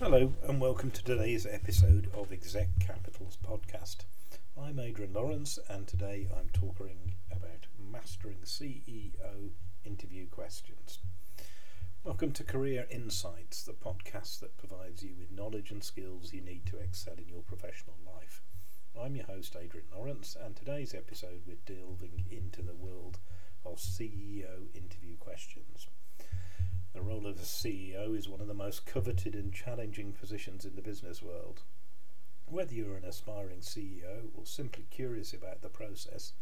Hello, and welcome to today's episode of Exec Capital's podcast. I'm Adrian Lawrence, and today I'm talking about mastering CEO interview questions. Welcome to Career Insights, the podcast that provides you with knowledge and skills you need to excel in your professional life. I'm your host, Adrian Lawrence, and today's episode we're delving into the world of CEO interview questions. The role of a CEO is one of the most coveted and challenging positions in the business world. Whether you're an aspiring CEO or simply curious about the process,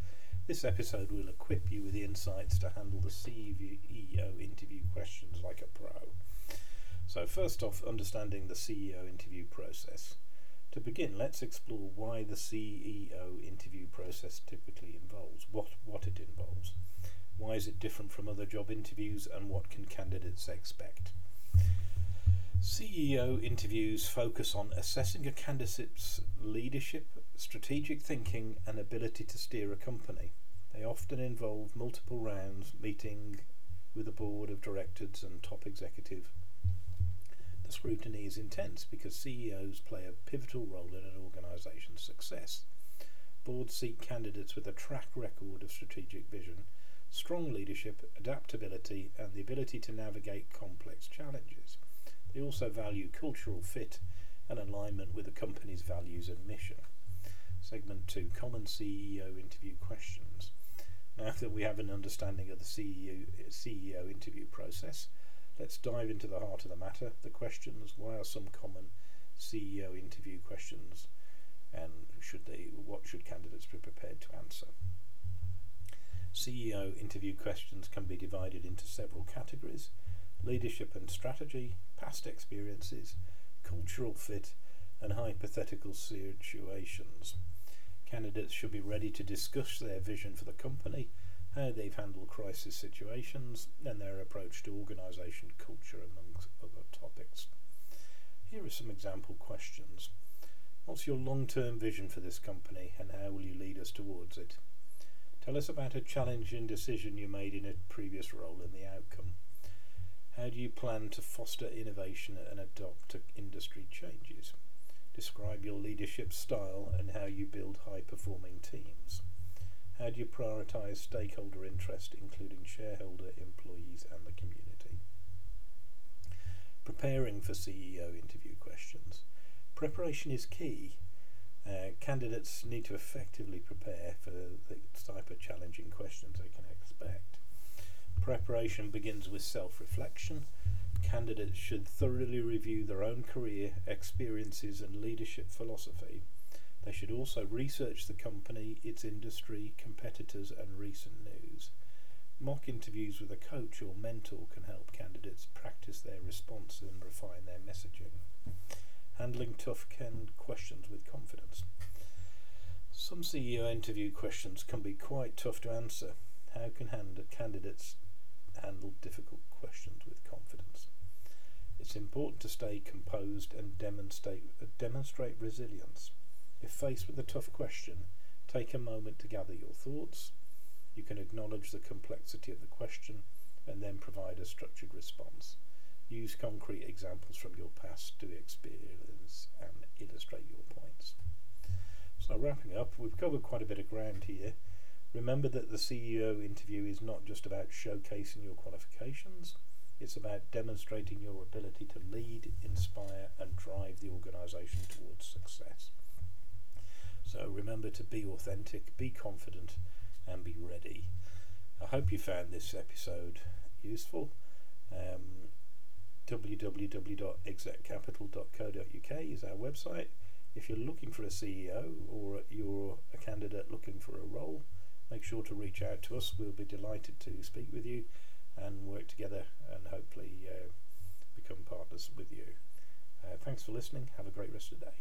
this episode will equip you with the insights to handle the CEO interview questions like a pro. So, first off, understanding the CEO interview process. To begin, let's explore why the CEO interview process typically involves, what, what it involves. Why is it different from other job interviews and what can candidates expect? CEO interviews focus on assessing a candidate's leadership, strategic thinking, and ability to steer a company. They often involve multiple rounds, meeting with a board of directors and top executive. The scrutiny is intense because CEOs play a pivotal role in an organisation's success. Boards seek candidates with a track record of strategic vision strong leadership, adaptability, and the ability to navigate complex challenges. They also value cultural fit and alignment with the company's values and mission. Segment 2 Common CEO Interview Questions. Now that we have an understanding of the CEO, CEO interview process, let's dive into the heart of the matter the questions. Why are some common CEO interview questions? And should they, what should candidates be prepared to answer? CEO interview questions can be divided into several categories leadership and strategy, past experiences, cultural fit, and hypothetical situations. Candidates should be ready to discuss their vision for the company, how they've handled crisis situations, and their approach to organisation culture, amongst other topics. Here are some example questions. What's your long term vision for this company, and how will you lead us towards it? Tell us about a challenging decision you made in a previous role and the outcome. How do you plan to foster innovation and adopt to industry changes? Describe your leadership style and how you build high performing teams. How do you prioritise stakeholder interest, including shareholder, employees, and the community? Preparing for CEO interview questions. Preparation is key uh, candidates need to effectively prepare for the type of challenging questions they can expect. Preparation begins with self reflection. Candidates should thoroughly review their own career, experiences, and leadership philosophy. They should also research the company, its industry, competitors, and recent news. Mock interviews with a coach or mentor can help candidates practice their response and refine their messaging handling tough can questions with confidence. Some CEO interview questions can be quite tough to answer. How can hand- candidates handle difficult questions with confidence? It's important to stay composed and demonstrate, uh, demonstrate resilience. If faced with a tough question, take a moment to gather your thoughts. You can acknowledge the complexity of the question and then provide a structured response. Use concrete examples from your past to experience and illustrate your points. So, wrapping up, we've covered quite a bit of ground here. Remember that the CEO interview is not just about showcasing your qualifications, it's about demonstrating your ability to lead, inspire, and drive the organisation towards success. So remember to be authentic, be confident, and be ready. I hope you found this episode useful. Um, www.execcapital.co.uk is our website. If you're looking for a CEO or you're a candidate looking for a role, make sure to reach out to us. We'll be delighted to speak with you and work together and hopefully uh, become partners with you. Uh, thanks for listening. Have a great rest of the day.